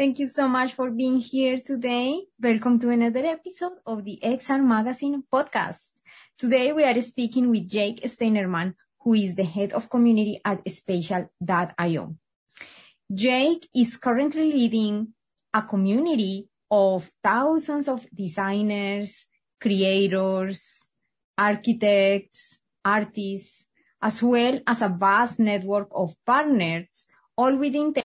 Thank you so much for being here today. Welcome to another episode of the XR Magazine podcast. Today we are speaking with Jake Steinerman, who is the head of community at Spatial.io. Jake is currently leading a community of thousands of designers, creators, architects, artists, as well as a vast network of partners, all within the